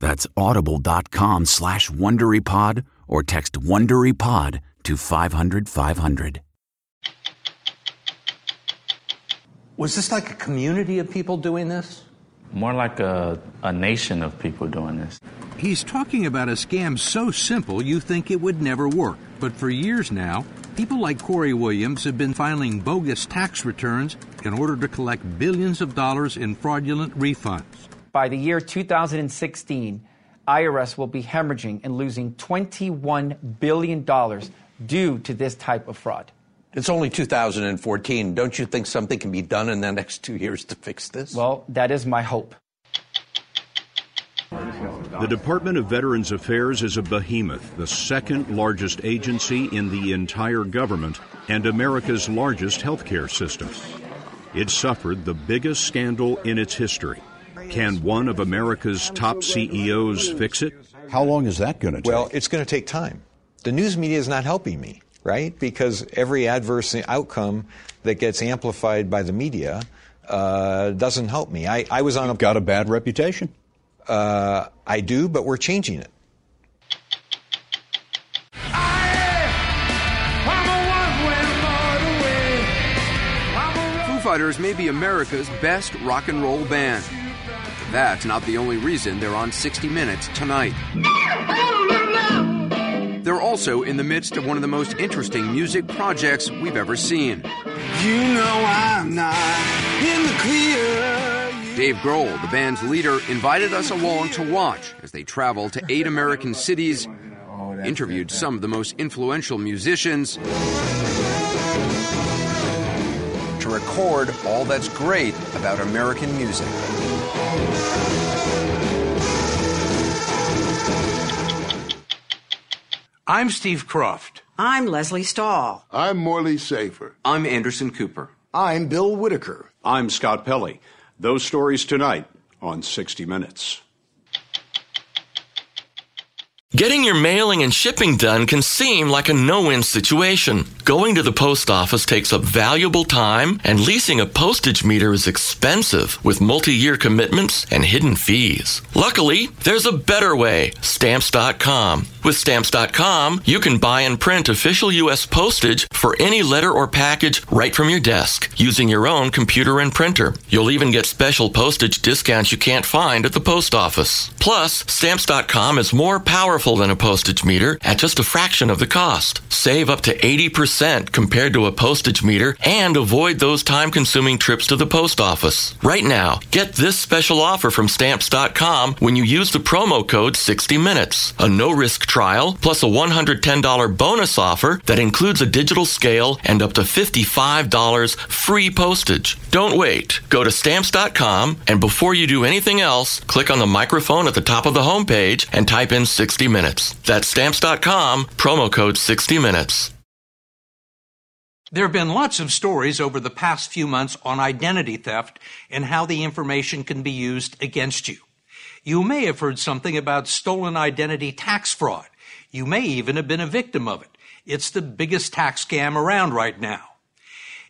That's audible.com slash WonderyPod or text WonderyPod to 500 500. Was this like a community of people doing this? More like a, a nation of people doing this. He's talking about a scam so simple you think it would never work. But for years now, people like Corey Williams have been filing bogus tax returns in order to collect billions of dollars in fraudulent refunds. By the year 2016, IRS will be hemorrhaging and losing $21 billion due to this type of fraud. It's only 2014. Don't you think something can be done in the next two years to fix this? Well, that is my hope. The Department of Veterans Affairs is a behemoth, the second largest agency in the entire government and America's largest healthcare system. It suffered the biggest scandal in its history. Can one of America's top CEOs fix it? How long is that going to take? Well, it's going to take time. The news media is not helping me, right? Because every adverse outcome that gets amplified by the media uh, doesn't help me. I, I was on You've a. got a bad reputation. Uh, I do, but we're changing it. Foo Fighters may be America's best rock and roll band. That's not the only reason they're on 60 Minutes tonight. They're also in the midst of one of the most interesting music projects we've ever seen. You know I'm not in the clear. Dave Grohl, the band's leader, invited us along to watch as they travel to eight American cities, interviewed some of the most influential musicians, to record all that's great about American music. I'm Steve Kroft. I'm Lesley Stahl. I'm Morley Safer. I'm Anderson Cooper. I'm Bill Whitaker. I'm Scott Pelley. Those stories tonight on 60 Minutes. Getting your mailing and shipping done can seem like a no-win situation. Going to the post office takes up valuable time, and leasing a postage meter is expensive with multi-year commitments and hidden fees. Luckily, there's a better way, stamps.com. With stamps.com, you can buy and print official U.S. postage for any letter or package right from your desk using your own computer and printer. You'll even get special postage discounts you can't find at the post office. Plus, stamps.com is more powerful powerful than a postage meter at just a fraction of the cost. Save up to 80% compared to a postage meter and avoid those time consuming trips to the post office. Right now, get this special offer from stamps.com when you use the promo code 60 minutes. A no risk trial plus a $110 bonus offer that includes a digital scale and up to $55 free postage. Don't wait. Go to stamps.com and before you do anything else, click on the microphone at the top of the homepage and type in 60 minutes. That's stamps.com, promo code 60 minutes. There have been lots of stories over the past few months on identity theft and how the information can be used against you. You may have heard something about stolen identity tax fraud. You may even have been a victim of it. It's the biggest tax scam around right now.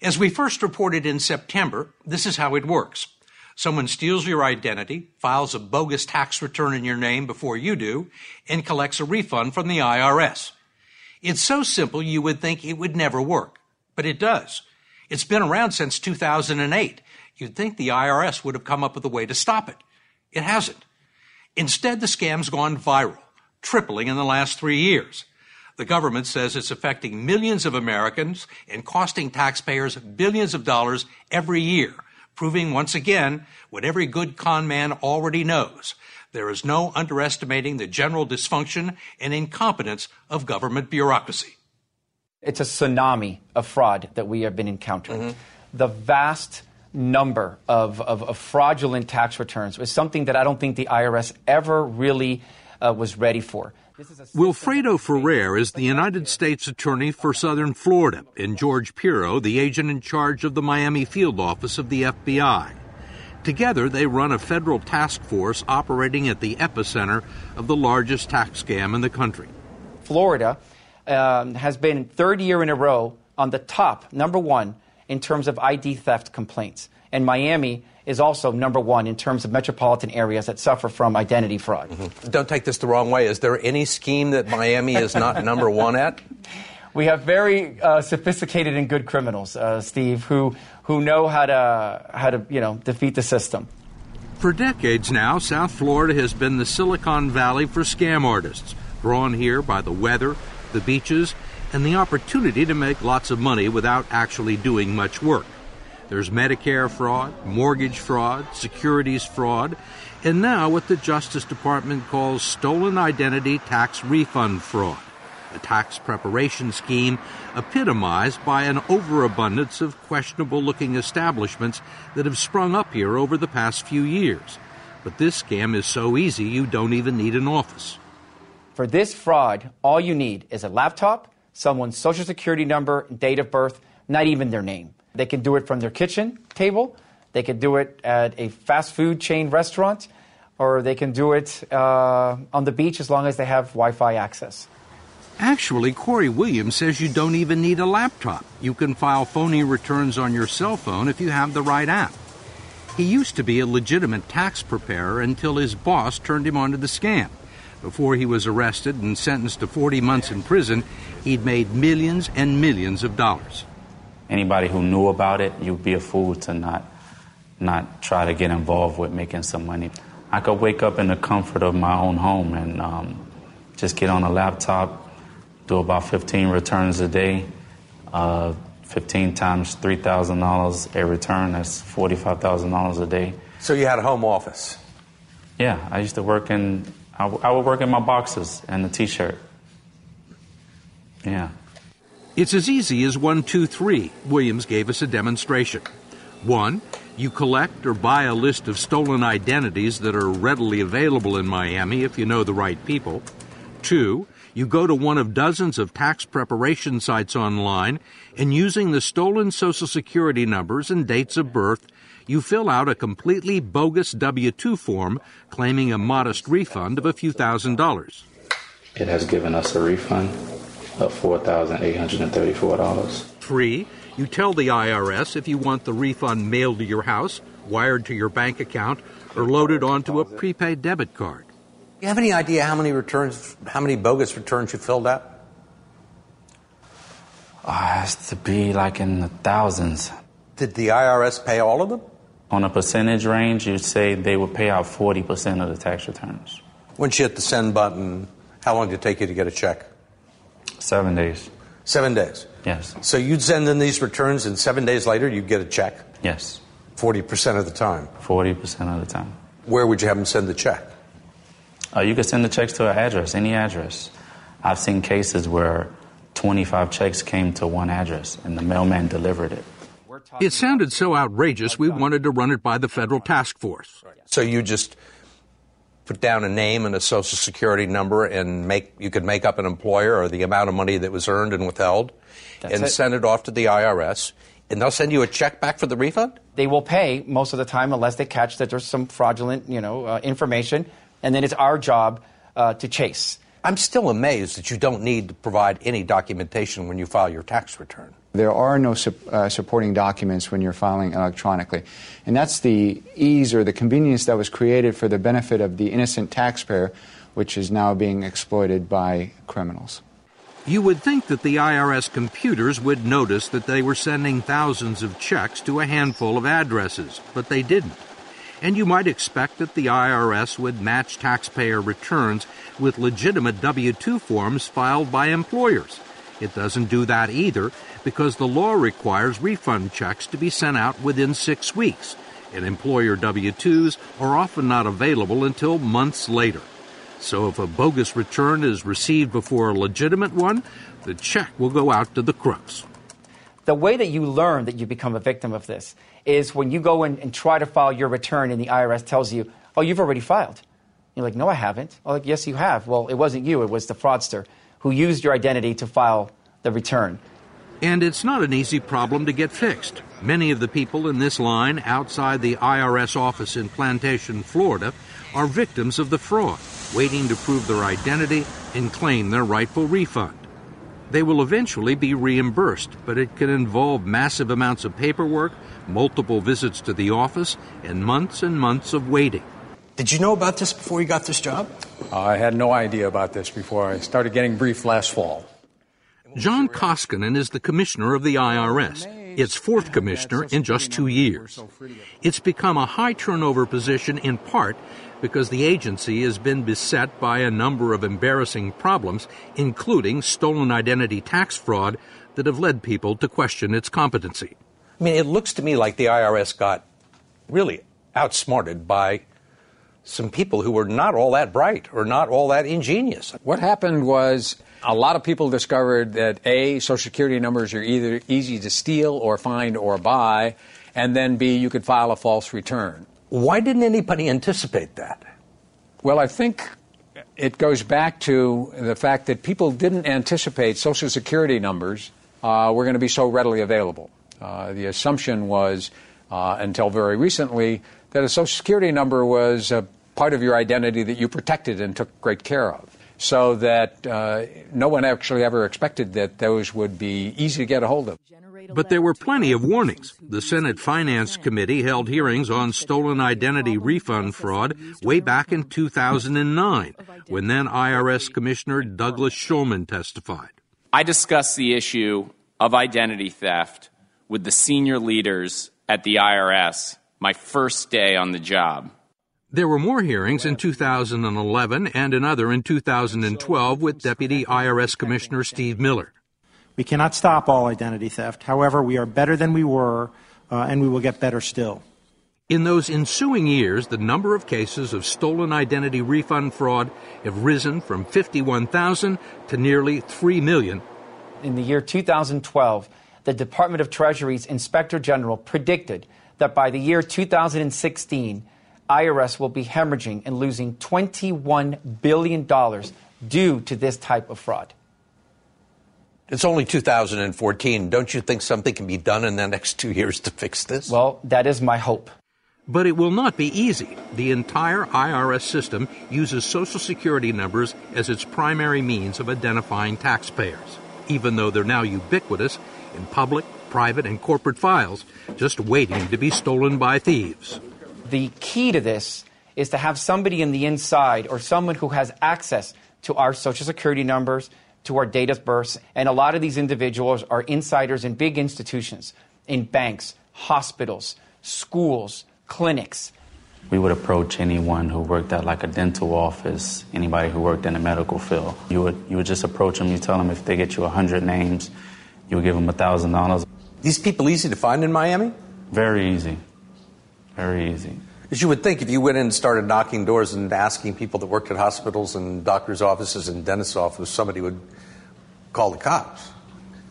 As we first reported in September, this is how it works. Someone steals your identity, files a bogus tax return in your name before you do, and collects a refund from the IRS. It's so simple you would think it would never work, but it does. It's been around since 2008. You'd think the IRS would have come up with a way to stop it. It hasn't. Instead, the scam's gone viral, tripling in the last three years. The government says it's affecting millions of Americans and costing taxpayers billions of dollars every year, proving once again what every good con man already knows. There is no underestimating the general dysfunction and incompetence of government bureaucracy. It's a tsunami of fraud that we have been encountering. Mm-hmm. The vast number of, of, of, fraudulent tax returns was something that I don't think the IRS ever really uh, was ready for. Wilfredo Ferrer is the United States Attorney for Southern Florida, and George Piro, the agent in charge of the Miami field office of the FBI. Together, they run a federal task force operating at the epicenter of the largest tax scam in the country. Florida um, has been third year in a row on the top, number one, in terms of ID theft complaints. And Miami is also number one in terms of metropolitan areas that suffer from identity fraud. Mm-hmm. Don't take this the wrong way. Is there any scheme that Miami is not number one at? We have very uh, sophisticated and good criminals, uh, Steve, who, who know how to, how to you know, defeat the system. For decades now, South Florida has been the Silicon Valley for scam artists, drawn here by the weather, the beaches, and the opportunity to make lots of money without actually doing much work. There's Medicare fraud, mortgage fraud, securities fraud, and now what the Justice Department calls stolen identity tax refund fraud, a tax preparation scheme epitomized by an overabundance of questionable looking establishments that have sprung up here over the past few years. But this scam is so easy you don't even need an office. For this fraud, all you need is a laptop, someone's social security number, date of birth, not even their name. They can do it from their kitchen table, they can do it at a fast food chain restaurant, or they can do it uh, on the beach as long as they have Wi Fi access. Actually, Corey Williams says you don't even need a laptop. You can file phony returns on your cell phone if you have the right app. He used to be a legitimate tax preparer until his boss turned him onto the scam. Before he was arrested and sentenced to 40 months in prison, he'd made millions and millions of dollars anybody who knew about it, you'd be a fool to not not try to get involved with making some money. I could wake up in the comfort of my own home and um, just get on a laptop, do about 15 returns a day. Uh, 15 times $3,000 a return, that's $45,000 a day. So you had a home office? Yeah, I used to work in, I, w- I would work in my boxes and the t shirt. Yeah. It's as easy as one, two, three. Williams gave us a demonstration. One, you collect or buy a list of stolen identities that are readily available in Miami if you know the right people. Two, you go to one of dozens of tax preparation sites online and using the stolen social security numbers and dates of birth, you fill out a completely bogus W 2 form claiming a modest refund of a few thousand dollars. It has given us a refund of $4,834. Three, you tell the IRS if you want the refund mailed to your house, wired to your bank account, or loaded onto a prepaid debit card. You have any idea how many returns, how many bogus returns you filled out? Uh, has to be like in the thousands. Did the IRS pay all of them? On a percentage range, you'd say they would pay out 40% of the tax returns. Once you hit the send button, How long did it take you to get a check? Seven days. Seven days. Yes. So you'd send in these returns, and seven days later, you'd get a check? Yes. 40% of the time? 40% of the time. Where would you have them send the check? Uh, you could send the checks to an address, any address. I've seen cases where 25 checks came to one address and the mailman delivered it. It sounded so outrageous we wanted to run it by the federal task force. So you just put down a name and a social security number and make you could make up an employer or the amount of money that was earned and withheld That's and it. send it off to the IRS and they'll send you a check back for the refund? They will pay most of the time unless they catch that there's some fraudulent, you know, uh, information, and then it's our job uh, to chase. I'm still amazed that you don't need to provide any documentation when you file your tax return. There are no sup- uh, supporting documents when you're filing electronically. And that's the ease or the convenience that was created for the benefit of the innocent taxpayer, which is now being exploited by criminals. You would think that the IRS computers would notice that they were sending thousands of checks to a handful of addresses, but they didn't. And you might expect that the IRS would match taxpayer returns with legitimate W 2 forms filed by employers. It doesn't do that either because the law requires refund checks to be sent out within six weeks, and employer W 2s are often not available until months later. So if a bogus return is received before a legitimate one, the check will go out to the crooks. The way that you learn that you become a victim of this is when you go in and try to file your return and the IRS tells you, oh, you've already filed. You're like, no, I haven't. Oh, like, yes, you have. Well, it wasn't you, it was the fraudster who used your identity to file the return. And it's not an easy problem to get fixed. Many of the people in this line outside the IRS office in Plantation, Florida, are victims of the fraud, waiting to prove their identity and claim their rightful refund. They will eventually be reimbursed, but it can involve massive amounts of paperwork, multiple visits to the office, and months and months of waiting. Did you know about this before you got this job? Uh, I had no idea about this before I started getting briefed last fall. John Koskinen is the commissioner of the IRS, its fourth commissioner in just two years. It's become a high turnover position in part because the agency has been beset by a number of embarrassing problems, including stolen identity tax fraud, that have led people to question its competency. I mean, it looks to me like the IRS got really outsmarted by some people who were not all that bright or not all that ingenious. What happened was a lot of people discovered that A, Social Security numbers are either easy to steal or find or buy, and then B, you could file a false return. Why didn't anybody anticipate that? Well, I think it goes back to the fact that people didn't anticipate Social Security numbers uh, were going to be so readily available. Uh, the assumption was, uh, until very recently, that a Social Security number was a part of your identity that you protected and took great care of. So that uh, no one actually ever expected that those would be easy to get a hold of. But there were plenty of warnings. The Senate Finance Committee held hearings on stolen identity refund fraud way back in 2009, when then IRS Commissioner Douglas Schulman testified. I discussed the issue of identity theft with the senior leaders at the IRS my first day on the job. There were more hearings in 2011 and another in 2012 with Deputy IRS Commissioner Steve Miller. We cannot stop all identity theft. However, we are better than we were, uh, and we will get better still. In those ensuing years, the number of cases of stolen identity refund fraud have risen from 51,000 to nearly 3 million. In the year 2012, the Department of Treasury's Inspector General predicted that by the year 2016, IRS will be hemorrhaging and losing $21 billion due to this type of fraud. It's only 2014. Don't you think something can be done in the next two years to fix this? Well, that is my hope. But it will not be easy. The entire IRS system uses Social Security numbers as its primary means of identifying taxpayers, even though they're now ubiquitous in public, private, and corporate files, just waiting to be stolen by thieves. The key to this is to have somebody in the inside or someone who has access to our Social Security numbers, to our date of birth. And a lot of these individuals are insiders in big institutions, in banks, hospitals, schools, clinics. We would approach anyone who worked at like a dental office, anybody who worked in the medical field. You would you would just approach them. You tell them if they get you hundred names, you would give them thousand dollars. These people easy to find in Miami? Very easy. Very easy. As you would think, if you went in and started knocking doors and asking people that worked at hospitals and doctors' offices and dentists' offices, somebody would call the cops.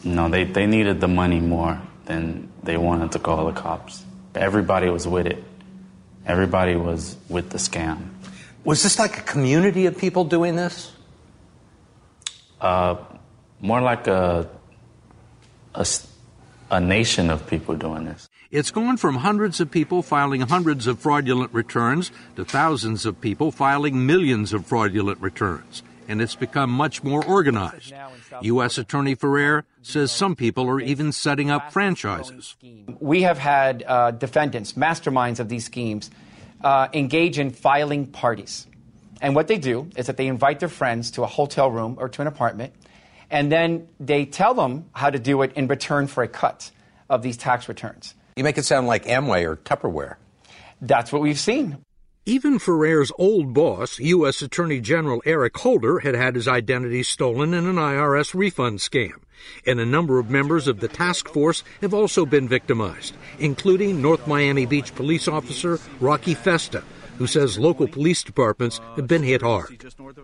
No, they, they needed the money more than they wanted to call the cops. Everybody was with it. Everybody was with the scam. Was this like a community of people doing this? Uh, more like a, a, a nation of people doing this. It's gone from hundreds of people filing hundreds of fraudulent returns to thousands of people filing millions of fraudulent returns. And it's become much more organized. U.S. Attorney Ferrer says some people are even setting up franchises. We have had uh, defendants, masterminds of these schemes, uh, engage in filing parties. And what they do is that they invite their friends to a hotel room or to an apartment, and then they tell them how to do it in return for a cut of these tax returns. You make it sound like Amway or Tupperware. That's what we've seen. Even Ferrer's old boss, U.S. Attorney General Eric Holder, had had his identity stolen in an IRS refund scam. And a number of members of the task force have also been victimized, including North Miami Beach police officer Rocky Festa, who says local police departments have been hit hard.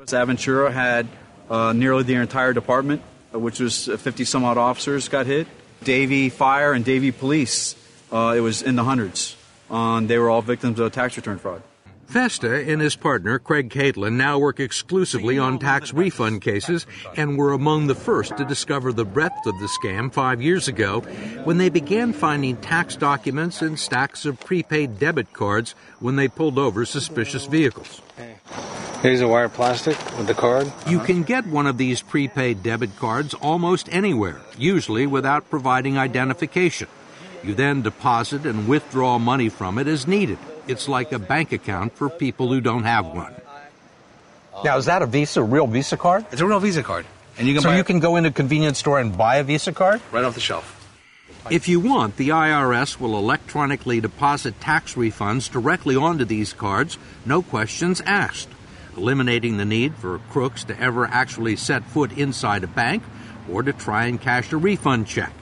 Aventura had uh, nearly the entire department, uh, which was 50 some odd officers, got hit. Davie Fire and Davie Police, uh, it was in the hundreds. Um, they were all victims of tax return fraud. Festa and his partner, Craig Caitlin, now work exclusively on tax refund cases and were among the first to discover the breadth of the scam five years ago when they began finding tax documents and stacks of prepaid debit cards when they pulled over suspicious vehicles. Here's a wire plastic with the card. You can get one of these prepaid debit cards almost anywhere, usually without providing identification. You then deposit and withdraw money from it as needed. It's like a bank account for people who don't have one. Now, is that a Visa, a real Visa card? It's a real Visa card. And you can so buy you it can go into a convenience store and buy a Visa card? right off the shelf. If you want, the IRS will electronically deposit tax refunds directly onto these cards, no questions asked, eliminating the need for crooks to ever actually set foot inside a bank or to try and cash a refund check.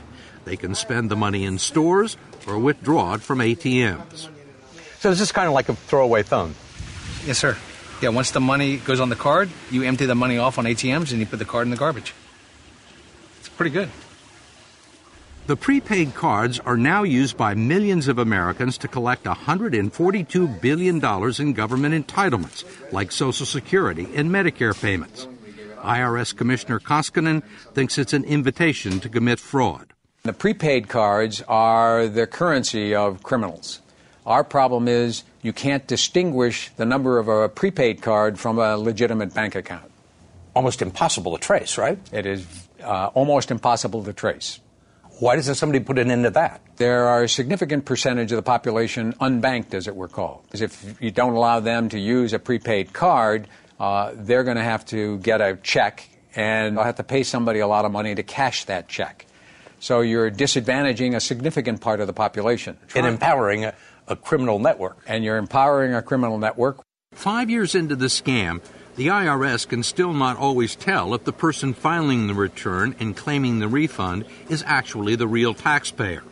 They can spend the money in stores or withdraw it from ATMs. So this is this kind of like a throwaway phone? Yes, sir. Yeah, once the money goes on the card, you empty the money off on ATMs and you put the card in the garbage. It's pretty good. The prepaid cards are now used by millions of Americans to collect $142 billion in government entitlements, like Social Security and Medicare payments. IRS Commissioner Koskinen thinks it's an invitation to commit fraud. The prepaid cards are the currency of criminals. Our problem is you can't distinguish the number of a prepaid card from a legitimate bank account. Almost impossible to trace, right? It is uh, almost impossible to trace. Why doesn't somebody put an end to that? There are a significant percentage of the population unbanked, as it were called. Because if you don't allow them to use a prepaid card, uh, they're going to have to get a check and they'll have to pay somebody a lot of money to cash that check. So you're disadvantaging a significant part of the population. And empowering a, a criminal network. And you're empowering a criminal network. Five years into the scam, the IRS can still not always tell if the person filing the return and claiming the refund is actually the real taxpayer.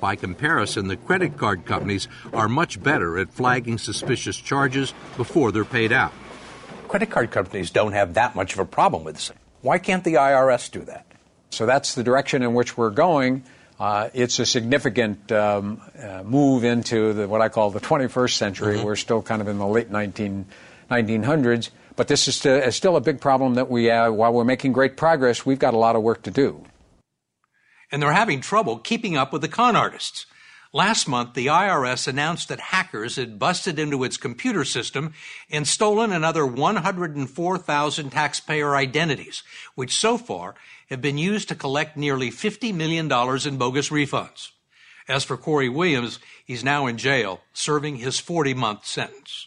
By comparison, the credit card companies are much better at flagging suspicious charges before they're paid out. Credit card companies don't have that much of a problem with this. Why can't the IRS do that? So that's the direction in which we're going. Uh, it's a significant um, uh, move into the, what I call the 21st century. Mm-hmm. We're still kind of in the late 19, 1900s, but this is still, a big problem that we, uh, while we're making great progress, we've got a lot of work to do. And they're having trouble keeping up with the con artists. Last month, the IRS announced that hackers had busted into its computer system and stolen another 104,000 taxpayer identities, which so far have been used to collect nearly $50 million in bogus refunds. As for Corey Williams, he's now in jail, serving his 40 month sentence.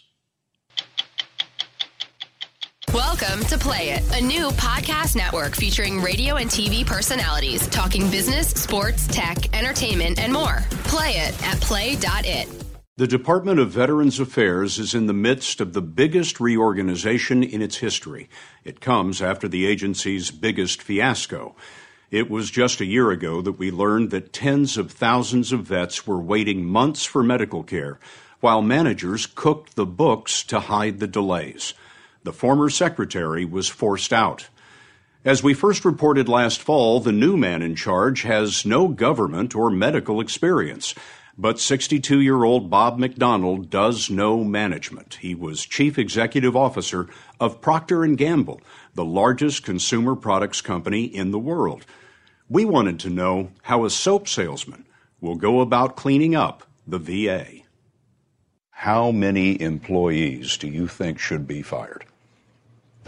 Welcome to Play It, a new podcast network featuring radio and TV personalities talking business, sports, tech, entertainment, and more. Play it at play.it. The Department of Veterans Affairs is in the midst of the biggest reorganization in its history. It comes after the agency's biggest fiasco. It was just a year ago that we learned that tens of thousands of vets were waiting months for medical care, while managers cooked the books to hide the delays. The former secretary was forced out. As we first reported last fall, the new man in charge has no government or medical experience. But 62 year old Bob McDonald does know management. He was chief executive officer of Procter & Gamble, the largest consumer products company in the world. We wanted to know how a soap salesman will go about cleaning up the VA. How many employees do you think should be fired?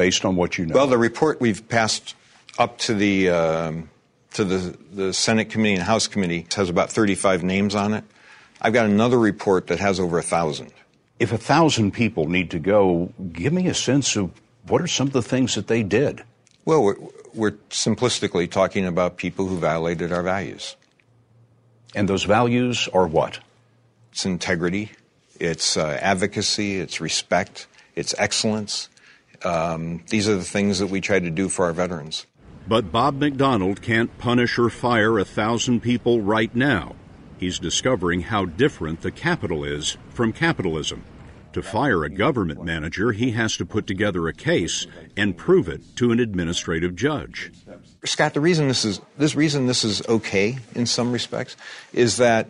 Based on what you know. Well, the report we've passed up to the um, to the, the Senate committee and House committee has about 35 names on it. I've got another report that has over a thousand. If a thousand people need to go, give me a sense of what are some of the things that they did. Well, we're, we're simplistically talking about people who violated our values. And those values are what? It's integrity, it's uh, advocacy, it's respect, it's excellence. Um, these are the things that we try to do for our veterans. But Bob McDonald can't punish or fire a thousand people right now. He's discovering how different the capital is from capitalism. To fire a government manager, he has to put together a case and prove it to an administrative judge. Scott, the reason this is this reason this is okay in some respects is that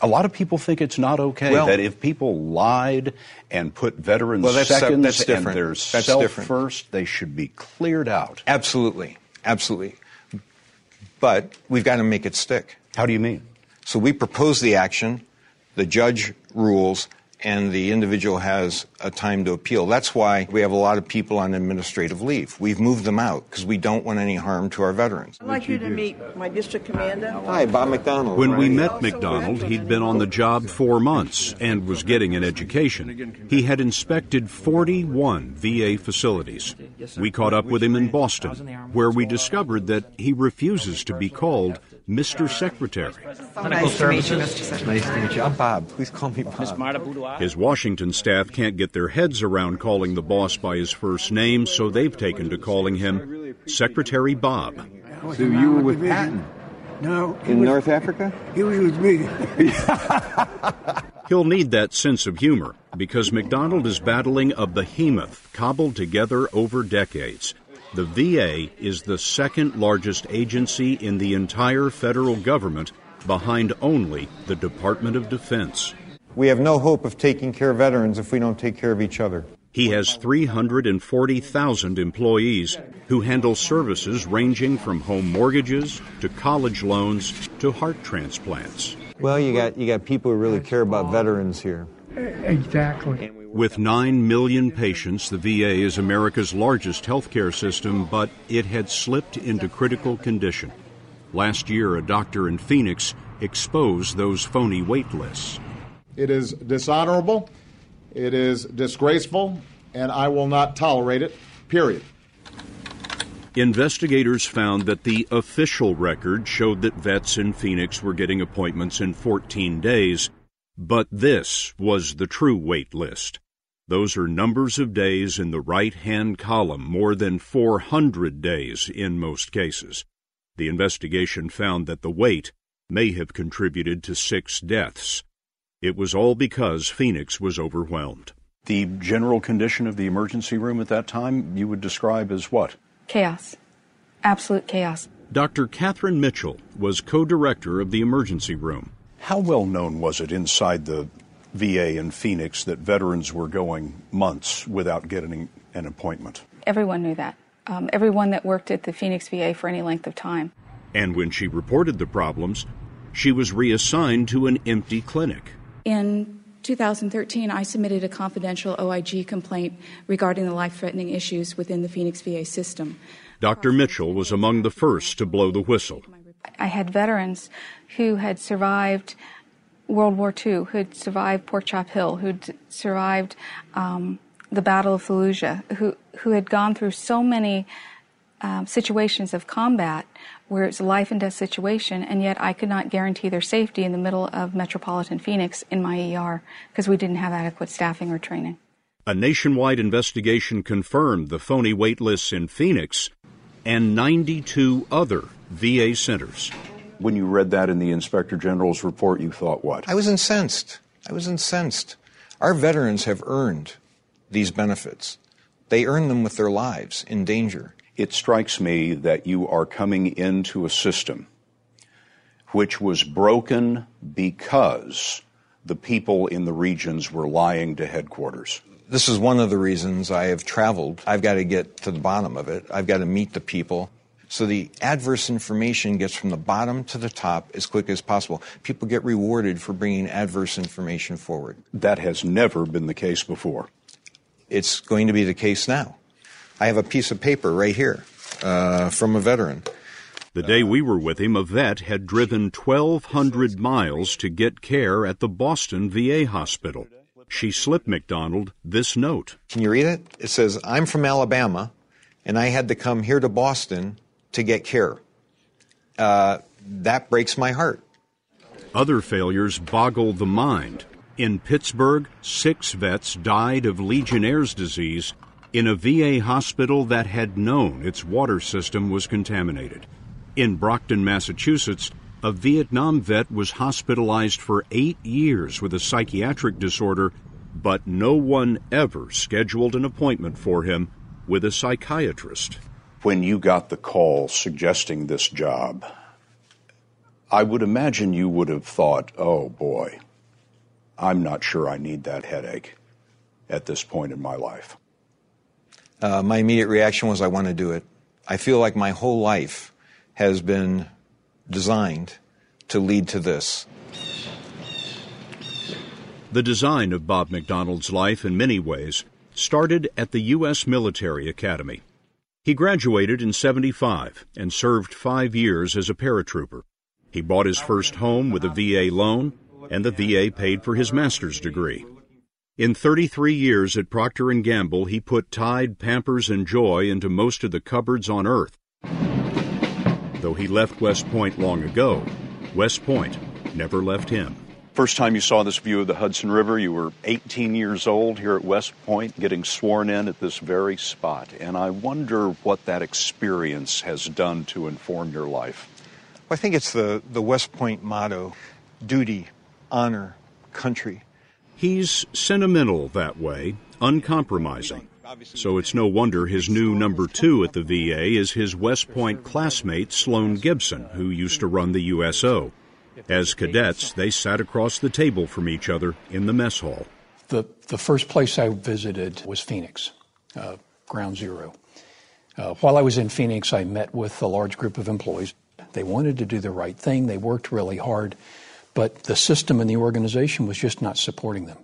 a lot of people think it's not okay well, that if people lied and put veterans well, that's, seconds that's different. and their that's self different. first, they should be cleared out. Absolutely, absolutely. But we've got to make it stick. How do you mean? So we propose the action, the judge rules, and the individual has a time to appeal. That's why we have a lot of people on administrative leave. We've moved them out because we don't want any harm to our veterans. I'd like you to meet my district commander. Hi, Bob McDonald. When we met McDonald, he'd been on the job four months and was getting an education. He had inspected 41 VA facilities. We caught up with him in Boston, where we discovered that he refuses to be called Mr. Secretary. Nice to meet you, Mr. Secretary. Nice to meet you. I'm Bob. Please call me Bob. His Washington staff can't get their heads around calling the boss by his first name, so they've taken to calling him Secretary Bob. So you were with Patton? No. In North Africa? He was with me. He'll need that sense of humor because McDonald is battling a behemoth cobbled together over decades. The VA is the second largest agency in the entire federal government, behind only the Department of Defense. We have no hope of taking care of veterans if we don't take care of each other. He has 340,000 employees who handle services ranging from home mortgages to college loans to heart transplants. Well, you got you got people who really care about veterans here. Exactly. With 9 million patients, the VA is America's largest healthcare system, but it had slipped into critical condition. Last year, a doctor in Phoenix exposed those phony wait lists. It is dishonorable, it is disgraceful, and I will not tolerate it, period. Investigators found that the official record showed that vets in Phoenix were getting appointments in 14 days, but this was the true wait list. Those are numbers of days in the right hand column, more than 400 days in most cases. The investigation found that the wait may have contributed to six deaths. It was all because Phoenix was overwhelmed. The general condition of the emergency room at that time you would describe as what? Chaos. Absolute chaos. Dr. Catherine Mitchell was co director of the emergency room. How well known was it inside the VA in Phoenix that veterans were going months without getting an appointment? Everyone knew that. Um, everyone that worked at the Phoenix VA for any length of time. And when she reported the problems, she was reassigned to an empty clinic. In 2013, I submitted a confidential OIG complaint regarding the life threatening issues within the Phoenix VA system. Dr. Mitchell was among the first to blow the whistle. I had veterans who had survived World War II, who'd survived Pork Chop Hill, who'd survived um, the Battle of Fallujah, who, who had gone through so many um, situations of combat where it's a life and death situation, and yet I could not guarantee their safety in the middle of metropolitan Phoenix in my ER because we didn't have adequate staffing or training. A nationwide investigation confirmed the phony wait lists in Phoenix and 92 other VA centers. When you read that in the Inspector General's report, you thought what? I was incensed. I was incensed. Our veterans have earned these benefits. They earn them with their lives in danger. It strikes me that you are coming into a system which was broken because the people in the regions were lying to headquarters. This is one of the reasons I have traveled. I've got to get to the bottom of it. I've got to meet the people. So the adverse information gets from the bottom to the top as quick as possible. People get rewarded for bringing adverse information forward. That has never been the case before. It's going to be the case now. I have a piece of paper right here uh, from a veteran. The day we were with him, a vet had driven 1,200 miles to get care at the Boston VA hospital she slipped McDonald this note. Can you read it? It says, I'm from Alabama, and I had to come here to Boston to get care. Uh, that breaks my heart. Other failures boggle the mind. In Pittsburgh, six vets died of Legionnaire's disease in a VA hospital that had known its water system was contaminated. In Brockton, Massachusetts, a Vietnam vet was hospitalized for eight years with a psychiatric disorder, but no one ever scheduled an appointment for him with a psychiatrist. When you got the call suggesting this job, I would imagine you would have thought, oh boy, I'm not sure I need that headache at this point in my life. Uh, my immediate reaction was, I want to do it. I feel like my whole life has been designed to lead to this. The design of Bob McDonald's life, in many ways, started at the U.S. Military Academy. He graduated in 75 and served five years as a paratrooper. He bought his first home with a VA loan, and the VA paid for his master's degree. In 33 years at Procter & Gamble, he put Tide, Pampers, and Joy into most of the cupboards on Earth. Though he left West Point long ago, West Point never left him. First time you saw this view of the Hudson River, you were 18 years old here at West Point, getting sworn in at this very spot. And I wonder what that experience has done to inform your life. Well, I think it's the, the West Point motto duty, honor, country. He's sentimental that way, uncompromising. So it's no wonder his new number two at the VA is his West Point classmate, Sloan Gibson, who used to run the USO. As cadets, they sat across the table from each other in the mess hall. The, the first place I visited was Phoenix, uh, Ground Zero. Uh, while I was in Phoenix, I met with a large group of employees. They wanted to do the right thing, they worked really hard, but the system and the organization was just not supporting them.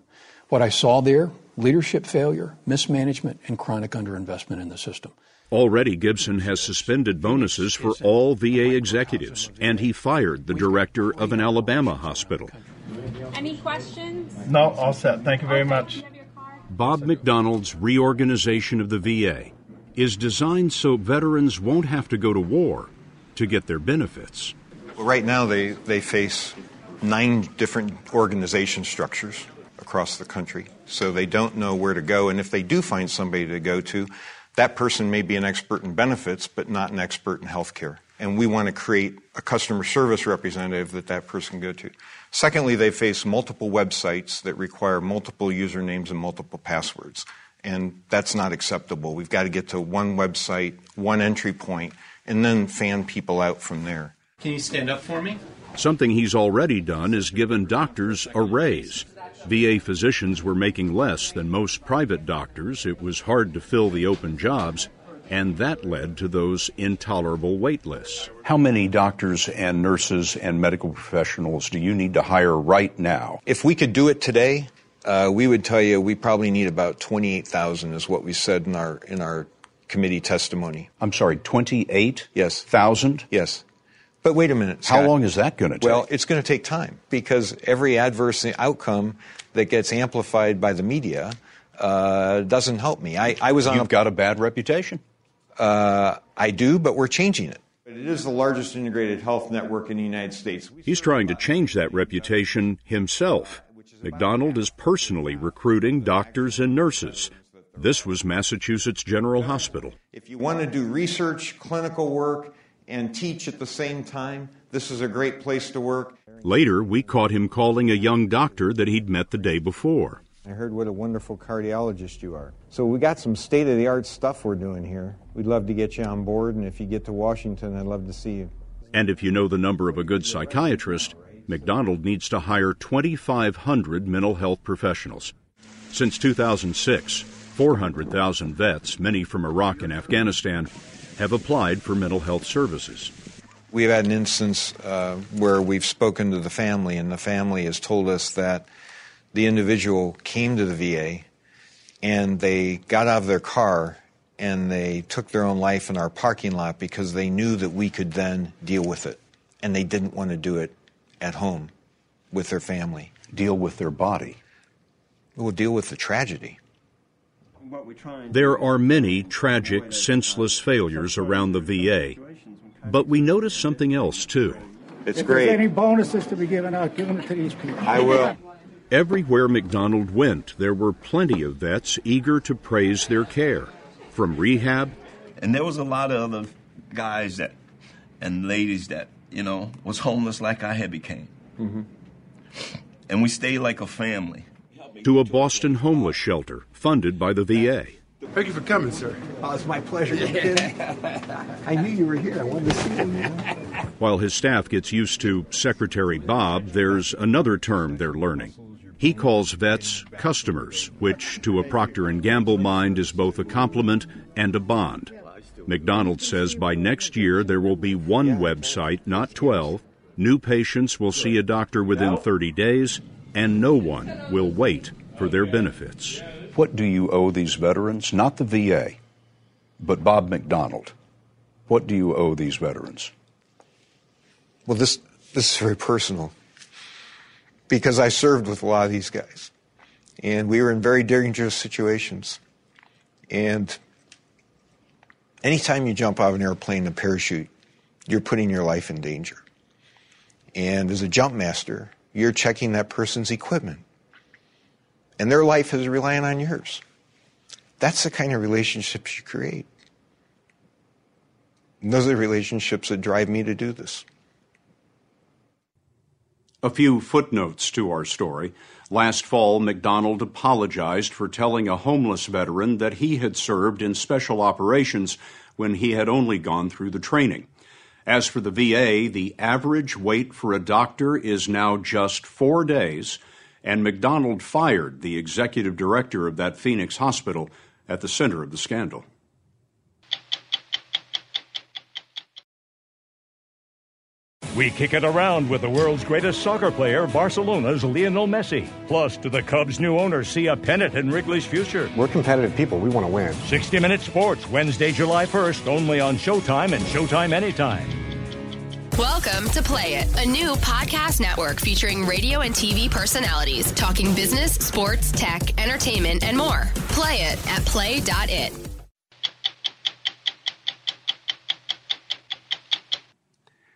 What I saw there leadership failure, mismanagement, and chronic underinvestment in the system. Already, Gibson has suspended bonuses for all VA executives, and he fired the director of an Alabama hospital. Any questions? No, all set. Thank you very much. Bob McDonald's reorganization of the VA is designed so veterans won't have to go to war to get their benefits. Right now, they, they face nine different organization structures across the country. So they don't know where to go. And if they do find somebody to go to, that person may be an expert in benefits, but not an expert in healthcare. And we want to create a customer service representative that that person can go to. Secondly, they face multiple websites that require multiple usernames and multiple passwords. And that's not acceptable. We've got to get to one website, one entry point, and then fan people out from there. Can you stand up for me? Something he's already done is given doctors a raise. VA physicians were making less than most private doctors. It was hard to fill the open jobs, and that led to those intolerable wait lists. How many doctors and nurses and medical professionals do you need to hire right now? If we could do it today, uh, we would tell you we probably need about 28,000 is what we said in our in our committee testimony. I'm sorry, 28? Yes. Thousand? Yes. But wait a minute. Scott. How long is that going to take? Well, it's going to take time because every adverse outcome that gets amplified by the media uh, doesn't help me. I, I was on. You've a, got a bad reputation. Uh, I do, but we're changing it. But It is the largest integrated health network in the United States. He's trying to change that reputation himself. McDonald is personally recruiting doctors and nurses. This was Massachusetts General Hospital. If you want to do research, clinical work, and teach at the same time, this is a great place to work. Later, we caught him calling a young doctor that he'd met the day before. I heard what a wonderful cardiologist you are. So we got some state of the art stuff we're doing here. We'd love to get you on board, and if you get to Washington, I'd love to see you. And if you know the number of a good psychiatrist, McDonald needs to hire 2,500 mental health professionals. Since 2006, 400,000 vets, many from Iraq and Afghanistan, have applied for mental health services. We've had an instance uh, where we've spoken to the family, and the family has told us that the individual came to the VA and they got out of their car and they took their own life in our parking lot because they knew that we could then deal with it. And they didn't want to do it at home with their family. Deal with their body. We'll deal with the tragedy. There are many tragic, senseless failures around the VA. But we notice something else, too. It's if great. there's any bonuses to be given out, give them to these people. I will. Everywhere McDonald went, there were plenty of vets eager to praise their care, from rehab. And there was a lot of other guys that and ladies that you know was homeless like I had became, mm-hmm. and we stayed like a family. To a Boston homeless shelter funded by the VA. Thank you for coming, sir. Oh, it's my pleasure. To be. I knew you were here. I wanted to see you. While his staff gets used to Secretary Bob, there's another term they're learning. He calls vets customers, which to a Procter & Gamble mind is both a compliment and a bond. McDonald says by next year there will be one website, not 12. New patients will see a doctor within 30 days, and no one will wait for their benefits. What do you owe these veterans? Not the VA, but Bob McDonald. What do you owe these veterans? Well, this, this is very personal because I served with a lot of these guys. And we were in very dangerous situations. And anytime you jump out of an airplane in a parachute, you're putting your life in danger. And as a jump master, you're checking that person's equipment. And their life is relying on yours. That's the kind of relationships you create. And those are the relationships that drive me to do this. A few footnotes to our story. Last fall, McDonald apologized for telling a homeless veteran that he had served in special operations when he had only gone through the training. As for the VA, the average wait for a doctor is now just four days, and McDonald fired the executive director of that Phoenix hospital at the center of the scandal. We kick it around with the world's greatest soccer player, Barcelona's Lionel Messi. Plus, do the Cubs' new owners see a pennant in Wrigley's future? We're competitive people. We want to win. 60 Minute Sports, Wednesday, July 1st, only on Showtime and Showtime Anytime. Welcome to Play It, a new podcast network featuring radio and TV personalities talking business, sports, tech, entertainment, and more. Play it at play.it.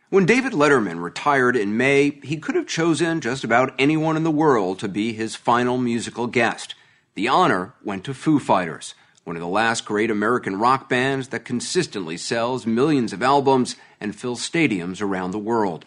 When David Letterman retired in May, he could have chosen just about anyone in the world to be his final musical guest. The honor went to Foo Fighters, one of the last great American rock bands that consistently sells millions of albums and fills stadiums around the world.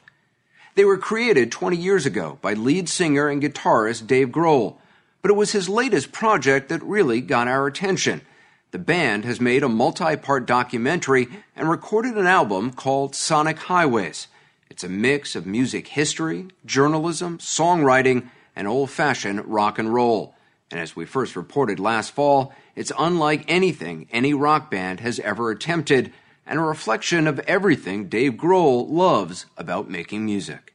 They were created 20 years ago by lead singer and guitarist Dave Grohl, but it was his latest project that really got our attention. The band has made a multi part documentary and recorded an album called Sonic Highways. It's a mix of music history, journalism, songwriting, and old fashioned rock and roll. And as we first reported last fall, it's unlike anything any rock band has ever attempted, and a reflection of everything Dave Grohl loves about making music.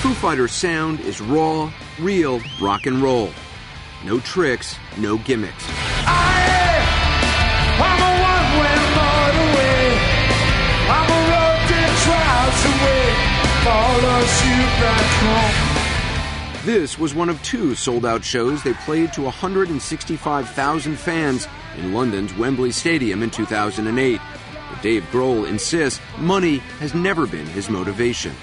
Foo Fighters sound is raw, real rock and roll. No tricks, no gimmicks. I'm This was one of two sold out shows they played to 165,000 fans in London's Wembley Stadium in 2008. But Dave Grohl insists money has never been his motivation.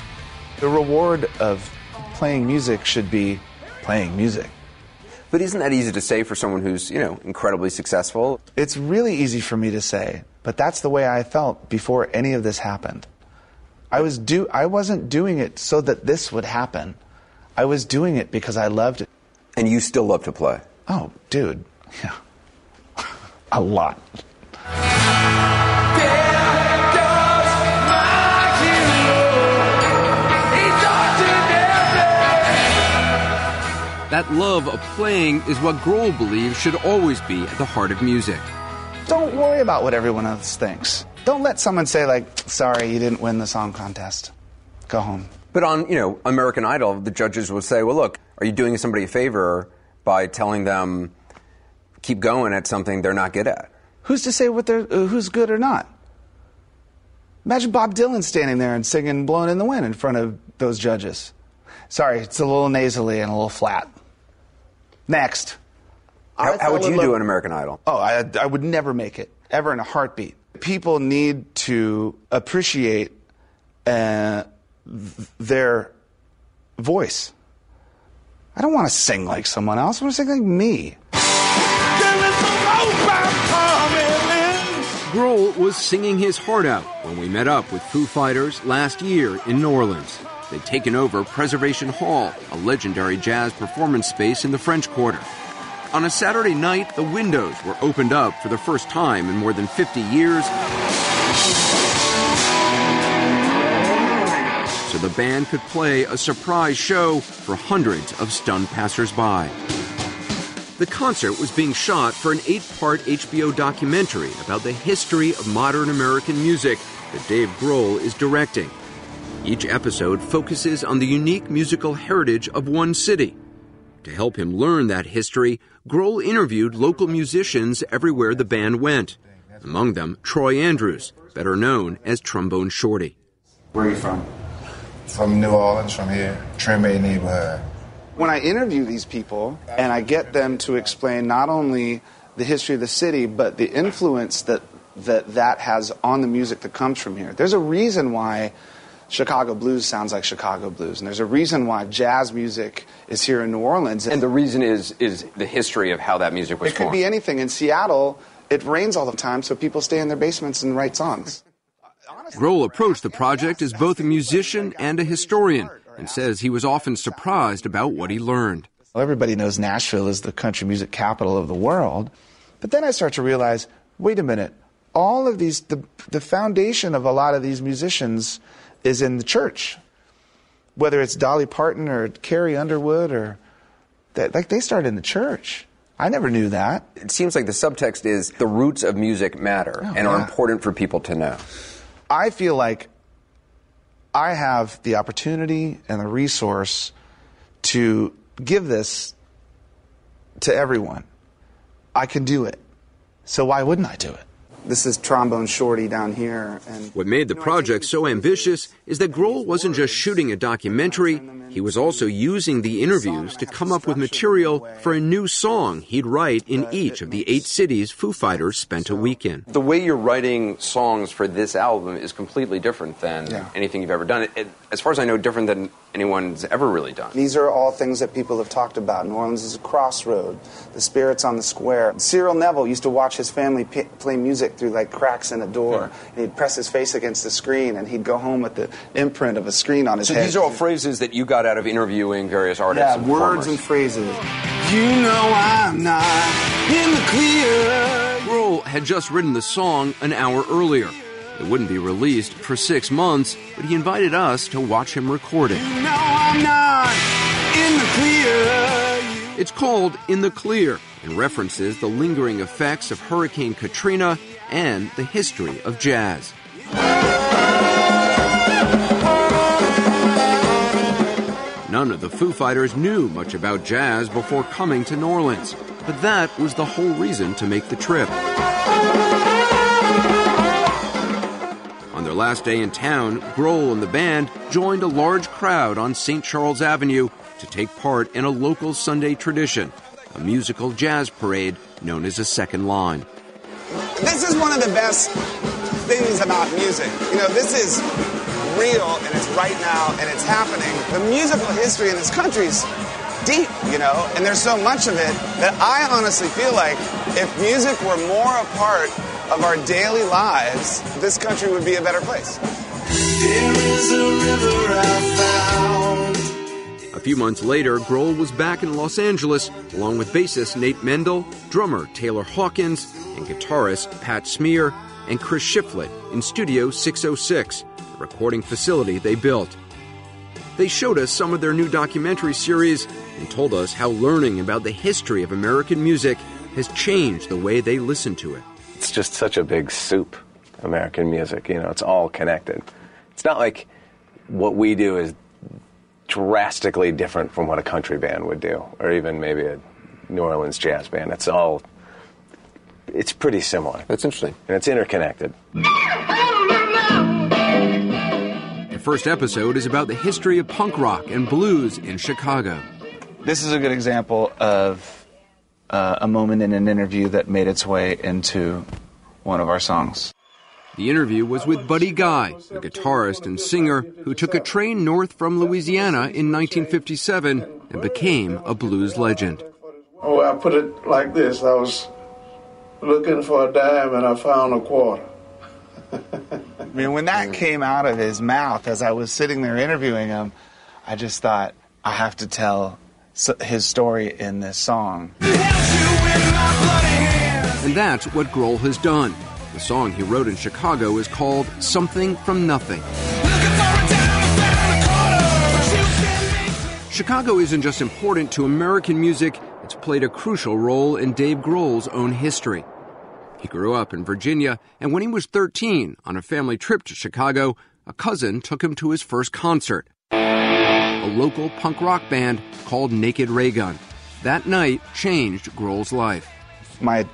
The reward of playing music should be playing music. But isn't that easy to say for someone who's, you know, incredibly successful? It's really easy for me to say, but that's the way I felt before any of this happened. I was do I wasn't doing it so that this would happen. I was doing it because I loved it. And you still love to play? Oh, dude. Yeah. A lot. That love of playing is what Grohl believes should always be at the heart of music. Don't worry about what everyone else thinks. Don't let someone say like, "Sorry, you didn't win the song contest. Go home." But on, you know, American Idol, the judges would say, "Well, look, are you doing somebody a favor by telling them keep going at something they're not good at?" Who's to say what they're uh, who's good or not? Imagine Bob Dylan standing there and singing "Blowing in the Wind" in front of those judges. Sorry, it's a little nasally and a little flat. Next. How, how would you do an American Idol? Oh, I, I would never make it, ever in a heartbeat. People need to appreciate uh, th- their voice. I don't want to sing like someone else. I want to sing like me. Grohl was singing his heart out when we met up with Foo Fighters last year in New Orleans. They'd taken over Preservation Hall, a legendary jazz performance space in the French Quarter. On a Saturday night, the windows were opened up for the first time in more than 50 years. So the band could play a surprise show for hundreds of stunned passersby. The concert was being shot for an eight part HBO documentary about the history of modern American music that Dave Grohl is directing. Each episode focuses on the unique musical heritage of one city. To help him learn that history, Grohl interviewed local musicians everywhere the band went. Among them, Troy Andrews, better known as Trombone Shorty. Where are you from? From New Orleans, from here, Treme neighborhood. When I interview these people and I get them to explain not only the history of the city, but the influence that that, that has on the music that comes from here. There's a reason why Chicago blues sounds like Chicago blues, and there's a reason why jazz music is here in New Orleans. And the reason is is the history of how that music was It could formed. be anything. In Seattle, it rains all the time, so people stay in their basements and write songs. Grohl approached the project as both a musician and a historian and says he was often surprised about what he learned. Well, everybody knows Nashville is the country music capital of the world. But then I start to realize wait a minute, all of these, the, the foundation of a lot of these musicians is in the church. Whether it's Dolly Parton or Carrie Underwood or that, like they started in the church. I never knew that. It seems like the subtext is the roots of music matter Oh, and are important for people to know. I feel like I have the opportunity and the resource to give this to everyone. I can do it. So why wouldn't I do it? This is Trombone Shorty down here. And What made the project so ambitious is that Grohl wasn't just shooting a documentary, he was also using the interviews to come up with material for a new song he'd write in each of the eight cities Foo Fighters spent a week in. The way you're writing songs for this album is completely different than Yeah. anything you've ever done. It- it- as far as I know, different than anyone's ever really done. These are all things that people have talked about. New Orleans is a crossroad. The spirits on the square. Cyril Neville used to watch his family p- play music through like cracks in a door. And he'd press his face against the screen, and he'd go home with the imprint of a screen on his So head. these are all phrases that you got out of interviewing various artists. yeah, and words performers. and phrases. You know I'm not in the clear. Grohl had just written the song an hour earlier. It wouldn't be released for six months, but he invited us to watch him record it. No, I'm not in the clear. It's called In the Clear and references the lingering effects of Hurricane Katrina and the history of jazz. None of the Foo Fighters knew much about jazz before coming to New Orleans, but that was the whole reason to make the trip. Their last day in town, Grohl and the band joined a large crowd on St. Charles Avenue to take part in a local Sunday tradition, a musical jazz parade known as a second line. This is one of the best things about music. You know, this is real and it's right now and it's happening. The musical history in this country is deep, you know, and there's so much of it that I honestly feel like if music were more a part of our daily lives, this country would be a better place. A few months later, Grohl was back in Los Angeles along with bassist Nate Mendel, drummer Taylor Hawkins, and guitarist Pat Smear and Chris Shiflett in Studio 606, a recording facility they built. They showed us some of their new documentary series and told us how learning about the history of American music has changed the way they listen to it. It's just such a big soup, American music. You know, it's all connected. It's not like what we do is drastically different from what a country band would do, or even maybe a New Orleans jazz band. It's all, it's pretty similar. That's interesting. And it's interconnected. The first episode is about the history of punk rock and blues in Chicago. This is a good example of uh, a moment in an interview that made its way into one of our songs. The interview was with Buddy Guy, a guitarist and singer who took a train north from Louisiana in 1957 and became a blues legend. Oh, I put it like this I was looking for a dime and I found a quarter. I mean, when that came out of his mouth as I was sitting there interviewing him, I just thought, I have to tell his story in this song. And that's what Grohl has done. The song he wrote in Chicago is called Something from Nothing. Chicago isn't just important to American music, it's played a crucial role in Dave Grohl's own history. He grew up in Virginia, and when he was 13, on a family trip to Chicago, a cousin took him to his first concert. A local punk rock band called Naked Raygun. That night changed Grohl's life. My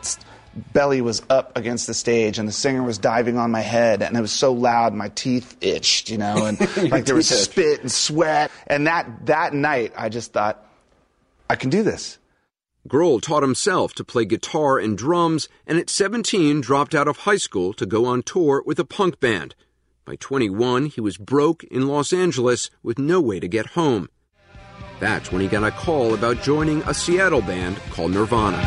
belly was up against the stage and the singer was diving on my head and it was so loud my teeth itched you know and like there was spit and sweat and that that night i just thought i can do this Grohl taught himself to play guitar and drums and at 17 dropped out of high school to go on tour with a punk band by 21 he was broke in los angeles with no way to get home. That's when he got a call about joining a seattle band called nirvana.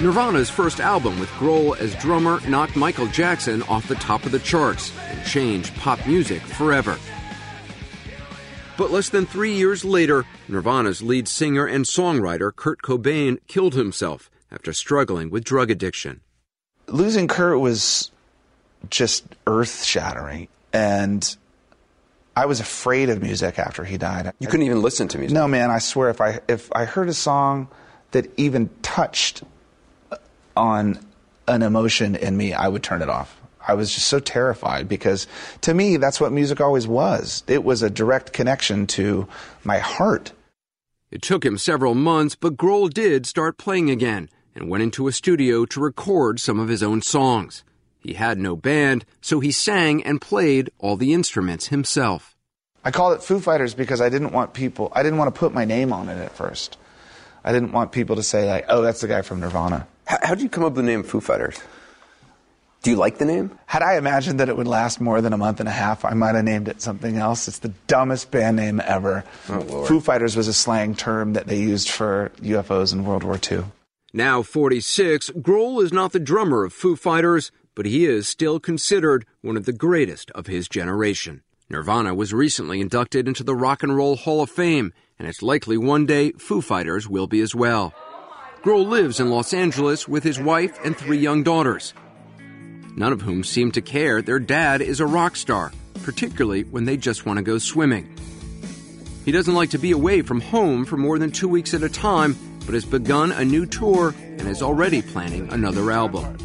Nirvana's first album with Grohl as drummer knocked Michael Jackson off the top of the charts and changed pop music forever. But less than three years later, Nirvana's lead singer and songwriter Kurt Cobain killed himself after struggling with drug addiction. Losing Kurt was just earth shattering. And I was afraid of music after he died. You couldn't even listen to music? No, man, I swear, if I, if I heard a song that even touched uh, on an emotion in me, I would turn it off. I was just so terrified because to me, that's what music always was. It was a direct connection to my heart. It took him several months, but Grohl did start playing again and went into a studio to record some of his own songs. He had no band, so he sang and played all the instruments himself. I called it Foo Fighters because I didn't want people, I didn't want to put my name on it at first. I didn't want people to say, like, oh, that's the guy from Nirvana. How did you come up with the name Foo Fighters? Do you like the name? Had I imagined that it would last more than a month and a half, I might have named it something else. It's the dumbest band name ever. Oh, Foo Fighters was a slang term that they used for UFOs in World War II. Now 46, Grohl is not the drummer of Foo Fighters, but he is still considered one of the greatest of his generation. Nirvana was recently inducted into the Rock and Roll Hall of Fame, and it's likely one day Foo Fighters will be as well. Grohl lives in Los Angeles with his wife and three young daughters, none of whom seem to care their dad is a rock star, particularly when they just want to go swimming. He doesn't like to be away from home for more than two weeks at a time, but has begun a new tour and is already planning another album.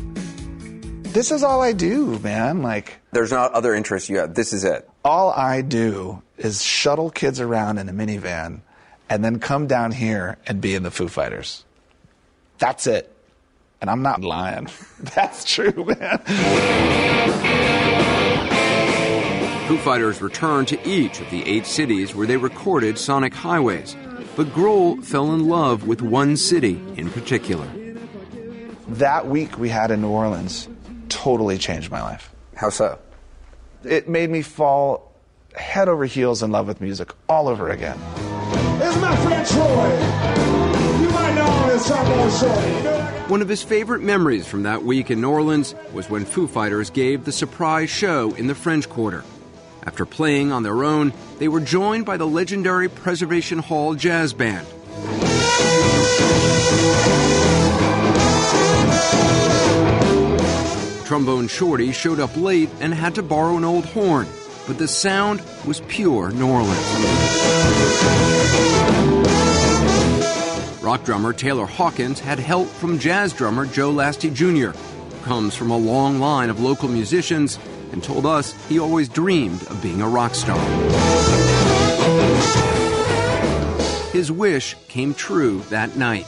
This is all I do, man. Like, there's not other interests you have. This is it. All I do is shuttle kids around in a minivan and then come down here and be in the Foo Fighters. That's it. And I'm not lying. That's true, man. Foo Fighters returned to each of the eight cities where they recorded Sonic Highways, but Grohl fell in love with one city in particular. That week we had in New Orleans totally changed my life. How so? It made me fall head over heels in love with music all over again. This is my friend Troy. You might know him as Trombone Shorty. One of his favorite memories from that week in New Orleans was when Foo Fighters gave the surprise show in the French Quarter. After playing on their own, they were joined by the legendary Preservation Hall Jazz Band. Trombone Shorty showed up late and had to borrow an old horn, but the sound was pure New Orleans. Rock drummer Taylor Hawkins had help from jazz drummer Joe Lastie Jr., who comes from a long line of local musicians and told us he always dreamed of being a rock star. His wish came true that night.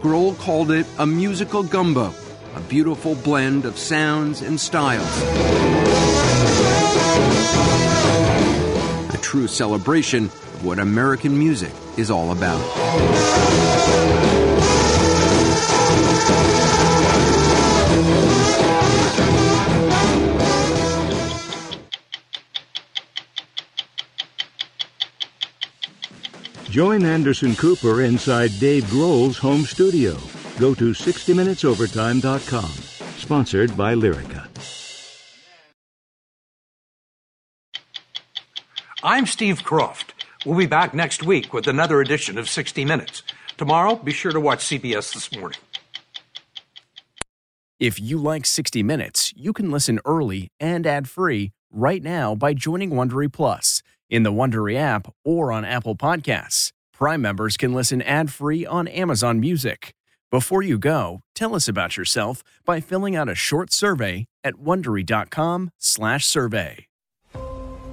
Grohl called it a musical gumbo, a beautiful blend of sounds and styles. A true celebration of what American music is all about. Join Anderson Cooper inside Dave Grohl's home studio. Go to 60minutesovertime.com. Sponsored by Lyrica. I'm Steve Kroft. We'll be back next week with another edition of 60 Minutes. Tomorrow, be sure to watch CBS This Morning. If you like 60 Minutes, you can listen early and ad-free right now by joining Wondery Plus in the Wondery app or on Apple Podcasts. Prime members can listen ad-free on Amazon Music. Before you go, tell us about yourself by filling out a short survey at wondery.com/survey.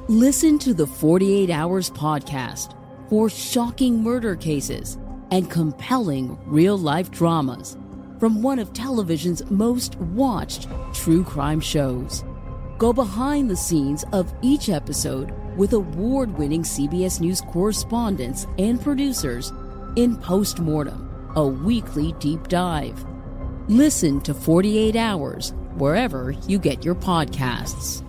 Listen to the 48 Hours podcast for shocking murder cases and compelling real-life dramas from one of television's most watched true crime shows. Go behind the scenes of each episode with award winning CBS News correspondents and producers in Postmortem, a weekly deep dive. Listen to 48 Hours wherever you get your podcasts.